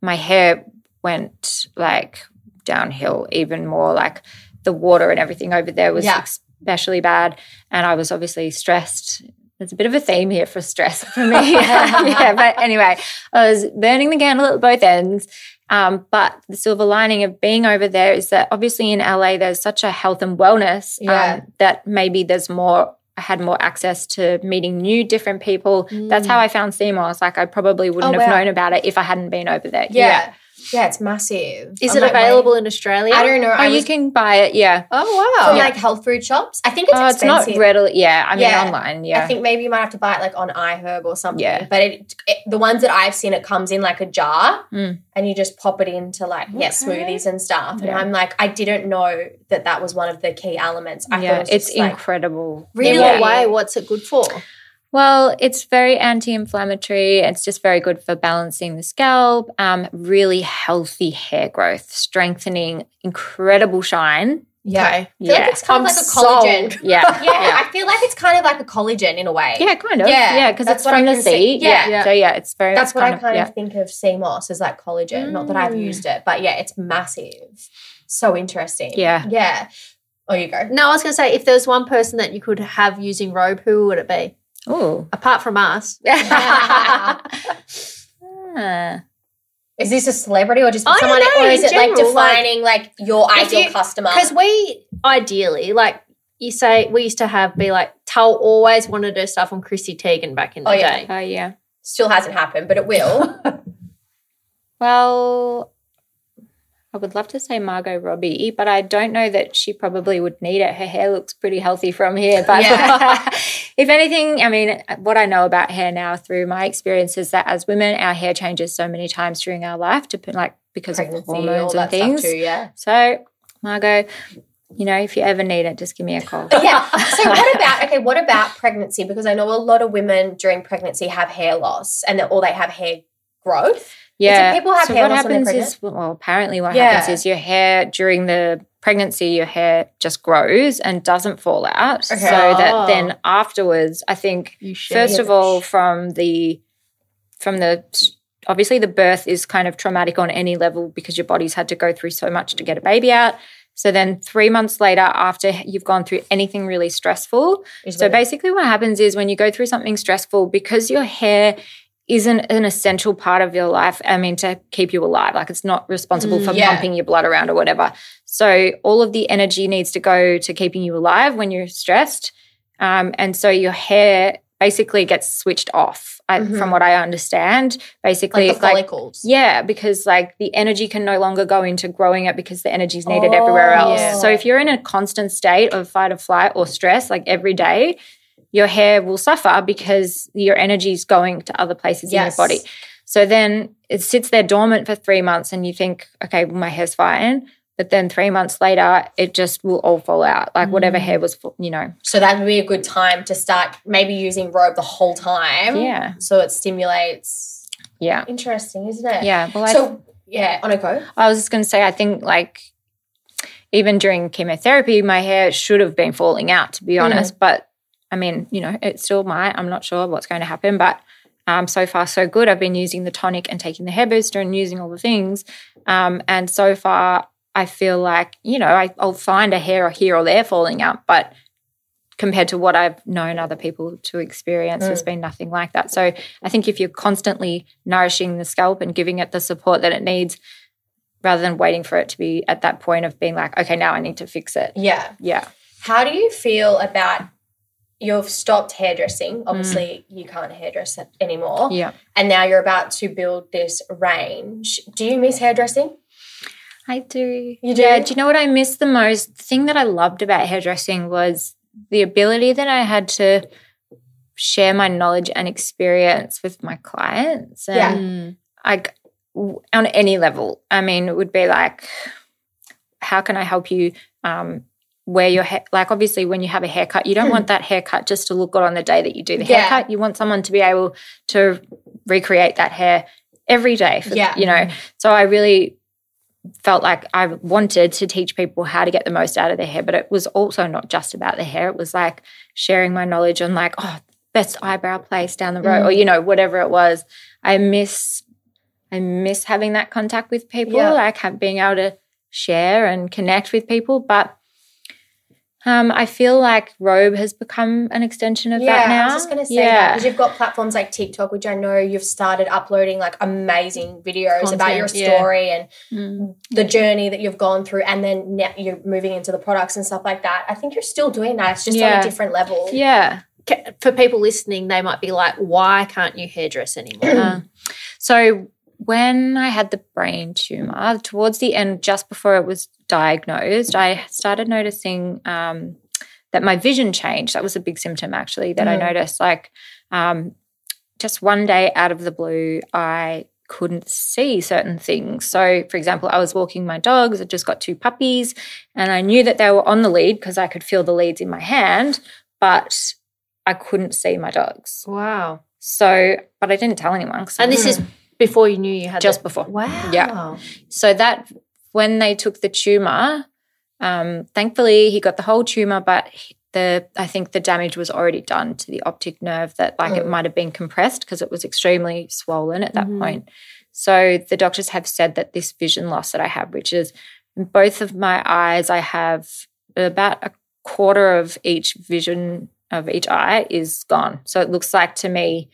my hair went like downhill even more. Like the water and everything over there was Yeah. especially bad. And I was obviously stressed. There's a bit of a theme here for stress for me. *laughs* *laughs* yeah, but anyway, I was burning the candle at both ends. Um, but the silver lining of being over there is that obviously in LA there's such a health and wellness Yeah. um, that maybe there's more. I had more access to meeting new different people. That's how I found sea moss. Like I probably wouldn't Oh, have wow. known about it if I hadn't been over there. Yeah. Yeah, it's massive. Is I'm it like, available in Australia? I don't know. Oh, I you can buy it. Yeah. Oh, from wow. like health food shops. I think it's Oh, it's not readily. Yeah. I mean, Yeah. online. Yeah. I think maybe you might have to buy it like on iHerb or something. Yeah. But it, it, the ones that I've seen, it comes in like a jar Mm. and you just pop it into like, yeah, smoothies and stuff. And I'm like, I didn't know that that was one of the key elements. I yeah, thought it was it's just like, incredible. In Really? what way? What's it good for? Well, it's very anti-inflammatory. It's just very good for balancing the scalp. Um, really healthy hair growth, strengthening, incredible shine. yeah. I feel Yeah. like it's kind I'm of like a collagen. *laughs* sold. *laughs* Yeah, Yeah, I feel like it's kind of like a collagen in a way. yeah, kind of. Yeah, Yeah, because it's what I from the sea. Yeah. Yeah. so yeah, it's very. That's it's what I kind kind of, of think of sea moss as like collagen. Not that I've Mm. used it, but yeah, it's massive. So interesting. Yeah. Yeah. Oh, you go. No, I was going to say, if there's one person that you could have using robe, who would it be? Yeah. Oh. Apart from us. *laughs* Ah. Is this a celebrity or just I don't someone, know, or is in it like general, like- defining like, your If ideal you- customer? Because we ideally, like you say, we used to have be like, Tull always wanted her stuff on Chrissy Teigen back in the Oh, yeah. day. Oh yeah. Still hasn't happened, but it will. *laughs* Well, I would love to say Margot Robbie, but I don't know that she probably would need it. Her hair looks pretty healthy from here. But Yeah. *laughs* if anything, I mean, what I know about hair now through my experience is that as women, our hair changes so many times during our life, to like because Pregnancy, of hormones and things. too, yeah. So, Margot, you know, if you ever need it, just give me a call. yeah. So what about okay? What about pregnancy? Because I know a lot of women during pregnancy have hair loss, and that or they have hair growth. Yeah. people have so hair what loss happens is, well, apparently what Yeah. happens is your hair during the pregnancy, your hair just grows and doesn't fall out. Okay. So that Oh. then afterwards, I think first of all, from the from the obviously the birth is kind of traumatic on any level because your body's had to go through so much to get a baby out. So then three months later, after you've gone through anything really stressful, so basically, what happens is when you go through something stressful, because your hair isn't an essential part of your life, I mean, to keep you alive, like it's not responsible Mm, for yeah. pumping your blood around or whatever. So, all of the energy needs to go to keeping you alive when you're stressed. Um, and so, your hair basically gets switched off, I, Mhm. from what I understand. Basically, like the follicles. yeah, because like the energy can no longer go into growing it because the energy is needed everywhere Oh, else. yeah. So if you're in a constant state of fight or flight or stress, like every day, your hair will suffer because your energy is going to other places Yes. in your body. So then it sits there dormant for three months, and you think, okay, well, my hair's fine. But then three months later, it just will all fall out. Like whatever mm. hair was, you know. So that would be a good time to start maybe using robe the whole time. Yeah. So it stimulates. Yeah. Interesting, isn't it? Yeah. Well, I So yeah, on a go. I was just going to say, I think like even during chemotherapy, my hair should have been falling out, to be mm. honest. But I mean, you know, it still might. I'm not sure what's going to happen, but um, so far so good. I've been using the tonic and taking the hair booster and using all the things, um, and so far I feel like you know I, I'll find a hair or here or there falling out, but compared to what I've known other people to experience, Mm. has been nothing like that. So I think if you're constantly nourishing the scalp and giving it the support that it needs, rather than waiting for it to be at that point of being like, okay, now I need to fix it. Yeah. Yeah. How do you feel about you've stopped hairdressing? Obviously, you can't hairdress anymore. Yeah. And now you're about to build this range. Do you miss hairdressing? I do. You do? Yeah. Do you know what I miss the most? The thing that I loved about hairdressing was the ability that I had to share my knowledge and experience with my clients. Yeah. And like w- on any level. I mean, it would be like, how can I help you um, wear your hair? Like, obviously, when you have a haircut, you don't want *clears throat* that haircut just to look good on the day that you do the Yeah. haircut. You want someone to be able to recreate that hair every day. For, Yeah. You know, so I really felt like I wanted to teach people how to get the most out of their hair, but it was also not just about the hair. It was like sharing my knowledge on like, oh, best eyebrow place down the road, or mm. you know, whatever it was. I miss I miss having that contact with people, Yeah. like have, being able to share and connect with people. But um, I feel like Robe has become an extension of yeah, that now. I was just going to say that because you've got platforms like TikTok, which I know you've started uploading like amazing videos about your Content, yeah. story and Mm. the journey that you've gone through, and then now you're moving into the products and stuff like that. I think you're still doing that. It's just on a different level. yeah. For people listening, they might be like, why can't you hairdress anymore? *clears throat* Uh, so when I had the brain tumor, towards the end, just before it was diagnosed, I started noticing um, that my vision changed. That was a big symptom, actually, that I Mm. noticed. Like, um, just one day out of the blue, I couldn't see certain things. So, for example, I was walking my dogs, I just got two puppies, and I knew that they were on the lead because I could feel the leads in my hand, but I couldn't see my dogs. wow. So, but I didn't tell anyone. And this is before you knew you had just before. Wow. Yeah. So that when they took the tumor, um, thankfully he got the whole tumor, but he- the I think the damage was already done to the optic nerve that like it Mm. might have been compressed because it was extremely swollen at that Mhm. point. So the doctors have said that this vision loss that I have, which is in both of my eyes, I have about a quarter of each vision of each eye is gone. So it looks like to me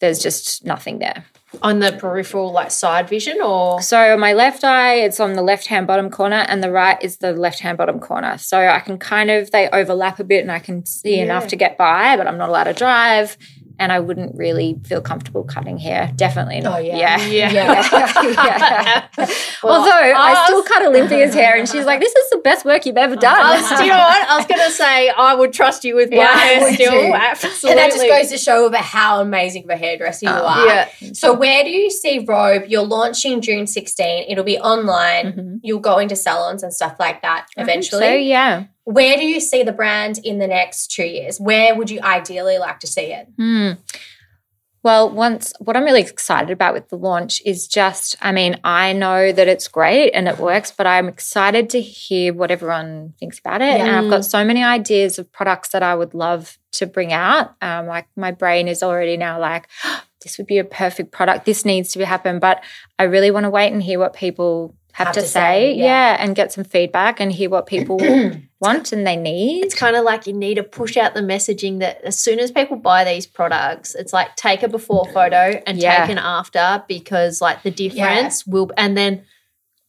there's just nothing there. on the peripheral, like side vision, or So my left eye, it's on the left hand bottom corner, and the right is the left hand bottom corner. So I can kind of they overlap a bit, and I can see Yeah. enough to get by, but I'm not allowed to drive, and I wouldn't really feel comfortable cutting hair. Definitely not. Oh, yeah. yeah. Yeah. *laughs* Yeah. *laughs* Well, Although I, I still cut Olympia's hair, and she's like, "This is the best work you've ever done." Was, do you know what? I was going to say I would trust you with my Yeah, hair still. too. Absolutely. And that just goes to show about how amazing of a hairdresser you Oh, are. yeah. So where do you see Robe? You're launching June 16. It'll be online. Mhm. You'll go into salons and stuff like that I eventually. So yeah. Where do you see the brand in the next two years? Where would you ideally like to see it? Hmm. Well, once what I'm really excited about with the launch is just, I mean, I know that it's great and it works, but I'm excited to hear what everyone thinks about it. And I've got so many ideas of products that I would love to bring out. Um, like my brain is already now like, *gasps* this would be a perfect product. This needs to happen. But I really want to wait and hear what people have, Have to, to say. say, yeah. yeah, and get some feedback and hear what people *clears throat* want and they need. It's kind of like you need to push out the messaging that as soon as people buy these products, it's like take a before photo and Yeah. take an after because like the difference will, and then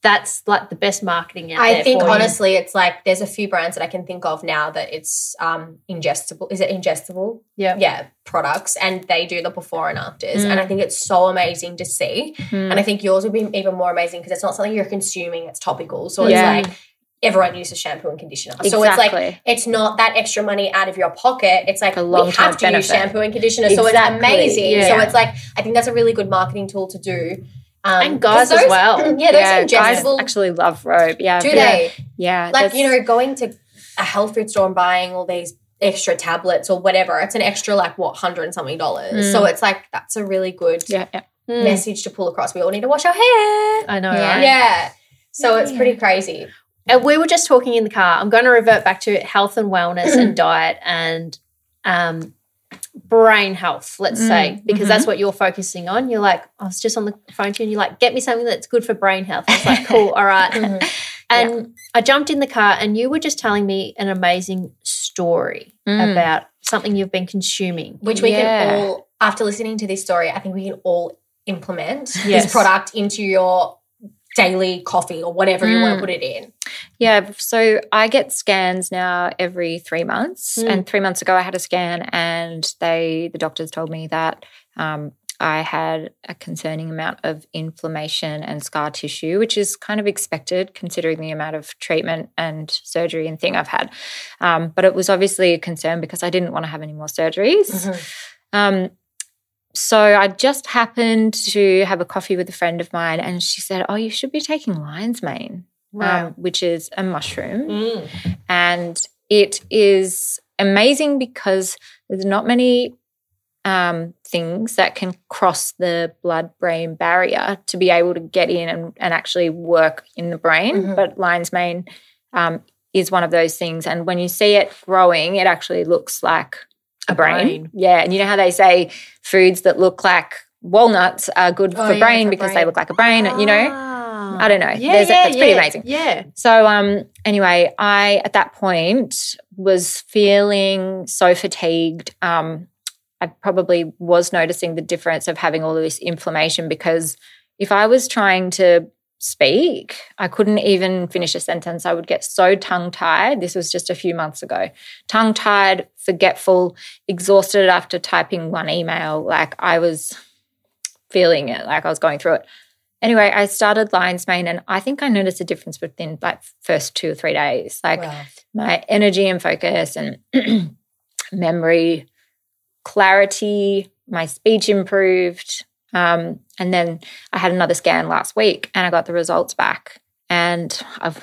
that's like the best marketing out I there think for you. honestly, it's like there's a few brands that I can think of now that it's um ingestible. Is it ingestible? Yeah. Yeah, products, and they do the before and afters, Mm. and I think it's so amazing to see. Mm. And I think yours would be even more amazing because it's not something you're consuming; it's topical. So Yeah. it's like everyone uses shampoo and conditioner. So it's like it's not that extra money out of your pocket. It's like A we long-term have to use shampoo and conditioner. So it's amazing. yeah. So it's like I think that's a really good marketing tool to do. Um, And guys 'cause as well. *laughs* Yeah, those yeah, guys actually love robe. Yeah, do yeah, they? Yeah, like you know going to a health food store and buying all these extra tablets or whatever it's an extra like what hundred and something dollars Mm. so it's like that's a really good yeah, yeah. Mm. message to pull across we all need to wash our hair I know, Yeah. right? yeah so it's pretty crazy And we were just talking in the car. I'm going to revert back to health and wellness and *clears throat* diet and um, brain health, let's Mm, say, because mhm. that's what you're focusing on. You're like, I was just on the phone to you and you're like, get me something that's good for brain health. It's like, cool, *laughs* all right. Mhm. And I jumped in the car, and you were just telling me an amazing story Mm. about something you've been consuming. which we Yeah. can all, after listening to this story, I think we can all implement Yes. this product into your daily coffee or whatever you want Mm. to put it in. Yeah, so I get scans now every three months, Mm. and three months ago I had a scan, and they the doctors told me that um, I had a concerning amount of inflammation and scar tissue, which is kind of expected considering the amount of treatment and surgery and thing I've had. Um, but it was obviously a concern because I didn't want to have any more surgeries. Mm-hmm. Um, so I just happened to have a coffee with a friend of mine, and she said, "Oh, you should be taking lion's mane." um, which is a mushroom. Mm. And it is amazing because there's not many um, things that can cross the blood brain barrier to be able to get in and, and actually work in the brain. Mhm. But lion's mane um, is one of those things. And when you see it growing, it actually looks like a, brain. brain. Yeah. And you know how they say foods that look like walnuts are good Oh, for yeah, brain for because they look like a brain, you know? Ah. I don't know. Yeah, There's a- yeah, that's pretty yeah, amazing. Yeah. So um anyway, I at that point was feeling so fatigued. Um I probably was noticing the difference of having all of this inflammation because if I was trying to speak, I couldn't even finish a sentence. I would get so tongue tied. This was just a few months ago. Tongue tied, forgetful, exhausted after typing one email. Like I was feeling it, like I was going through it. Anyway, I started lion's mane and I think I noticed a difference within like first two or three days. Like Wow. my energy and focus and *clears throat* memory, clarity, my speech improved. Um, and then I had another scan last week and I got the results back. And I've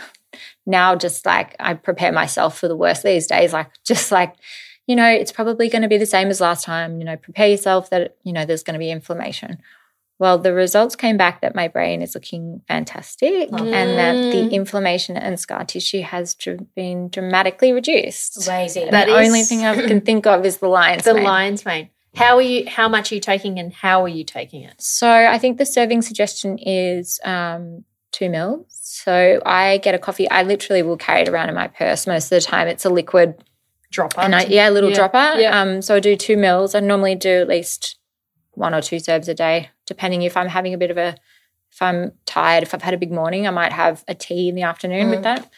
now just like I prepare myself for the worst these days, like just like, you know, it's probably going to be the same as last time. You know, prepare yourself that, you know, there's going to be inflammation. Well, the results came back that my brain is looking fantastic Lovely. and that Mm. the inflammation and scar tissue has dr- been dramatically reduced. Amazing. That the only thing I can think of is the lion's The mane. lion's mane. How are you? How much are you taking, and how are you taking it? So I think the serving suggestion is um, two mils. So I get a coffee. I literally will carry it around in my purse most of the time. It's a liquid, Dropper. and I, yeah, a little Yeah. dropper. Yeah. Um, so I do two mils. I normally do at least one or two serves a day, depending if I'm having a bit of a, if I'm tired, if I've had a big morning, I might have a tea in the afternoon with Mm. that.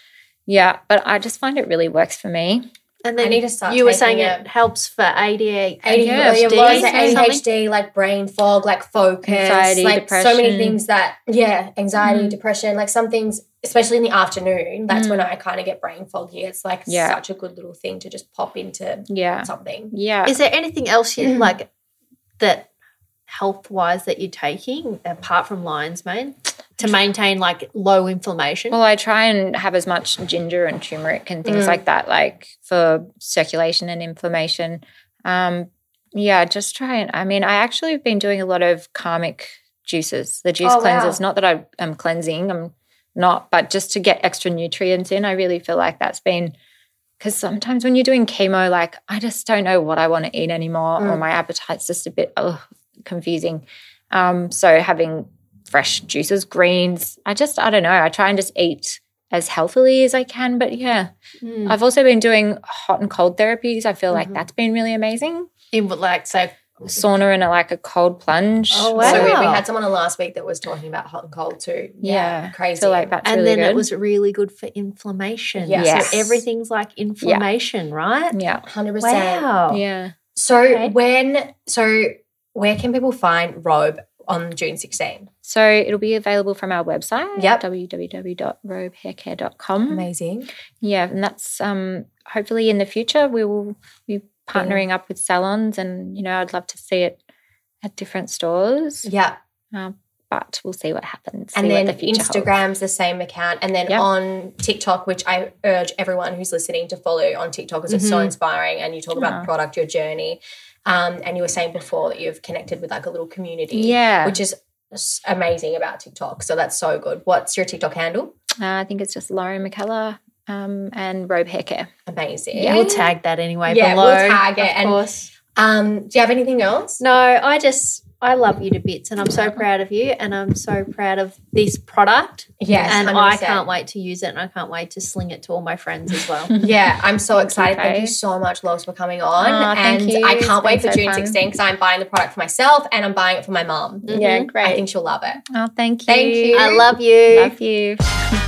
Yeah, but I just find it really works for me. And I then need to start You were saying it. it helps for ADHD, ADHD, yeah, ADHD, loads of? ADHD, like brain fog, like focus, Anxiety, like so many things that, yeah, anxiety, Mm. depression, like some things, especially in the afternoon, that's Mm. when I kind of get brain foggy. It's like Yeah. such a good little thing to just pop into Yeah, something. yeah. Is there anything else you Mm. like that health wise that you're taking apart from lion's mane to maintain like low inflammation? Well, I try and have as much ginger and turmeric and things Mm. like that, like for circulation and inflammation. Um, yeah, just try and. I mean, I actually have been doing a lot of karmic juices, the juice Oh, wow. Not that I am cleansing, I'm not, but just to get extra nutrients in. I really feel like that's been because sometimes when you're doing chemo, like I just don't know what I want to eat anymore, or Mm. my appetite's just a bit ugh, confusing. Um, so having fresh juices, greens, I just I don't know. I try and just eat as healthily as I can. But yeah, Mm. I've also been doing hot and cold therapies. I feel like Mhm. that's been really amazing. In like so Sauna and a, like a cold plunge. Oh, So we, we had someone on last week that was talking about hot and cold too. Yeah, crazy. I feel like that's and really then good. it was really good for inflammation. Yes. Yes. So everything's like inflammation, right? yeah, hundred percent. Wow. yeah. So Okay. when so where can people find Robe on June 16th? So it'll be available from our website. Yep. www.robehaircare.com. Amazing. Yeah, and that's um hopefully in the future we will be partnering up with salons and you know I'd love to see it at different stores. Yeah. But we'll see what happens. And then the future holds. Instagram's the same account. And then Yep. on TikTok, which I urge everyone who's listening to follow on TikTok because it's so Mhm. inspiring and you talk about the product, your journey. Um, and you were saying before that you've connected with like a little community. Yeah. Which is amazing about TikTok. So that's so good. What's your TikTok handle? Uh, I think it's just Lauren Mackellar um, and Robe Hair Care. Amazing. We'll tag that anyway Yeah, below. we'll tag it Of and- course. Um, do you have anything else? No, I just I love you to bits, and I'm so proud of you, and I'm so proud of this product. Yes, and I 100%. can't wait to use it, and I can't wait to sling it to all my friends as well. *laughs* Yeah, I'm so excited. Thank you so much, Loz, for coming on. Thank and. I can't wait for so June fun. 16 because I'm buying the product for myself and I'm buying it for my mom. Yeah, mm-hmm. great. I think she'll love it. oh, thank you. Thank you. I love you. Love you. *laughs*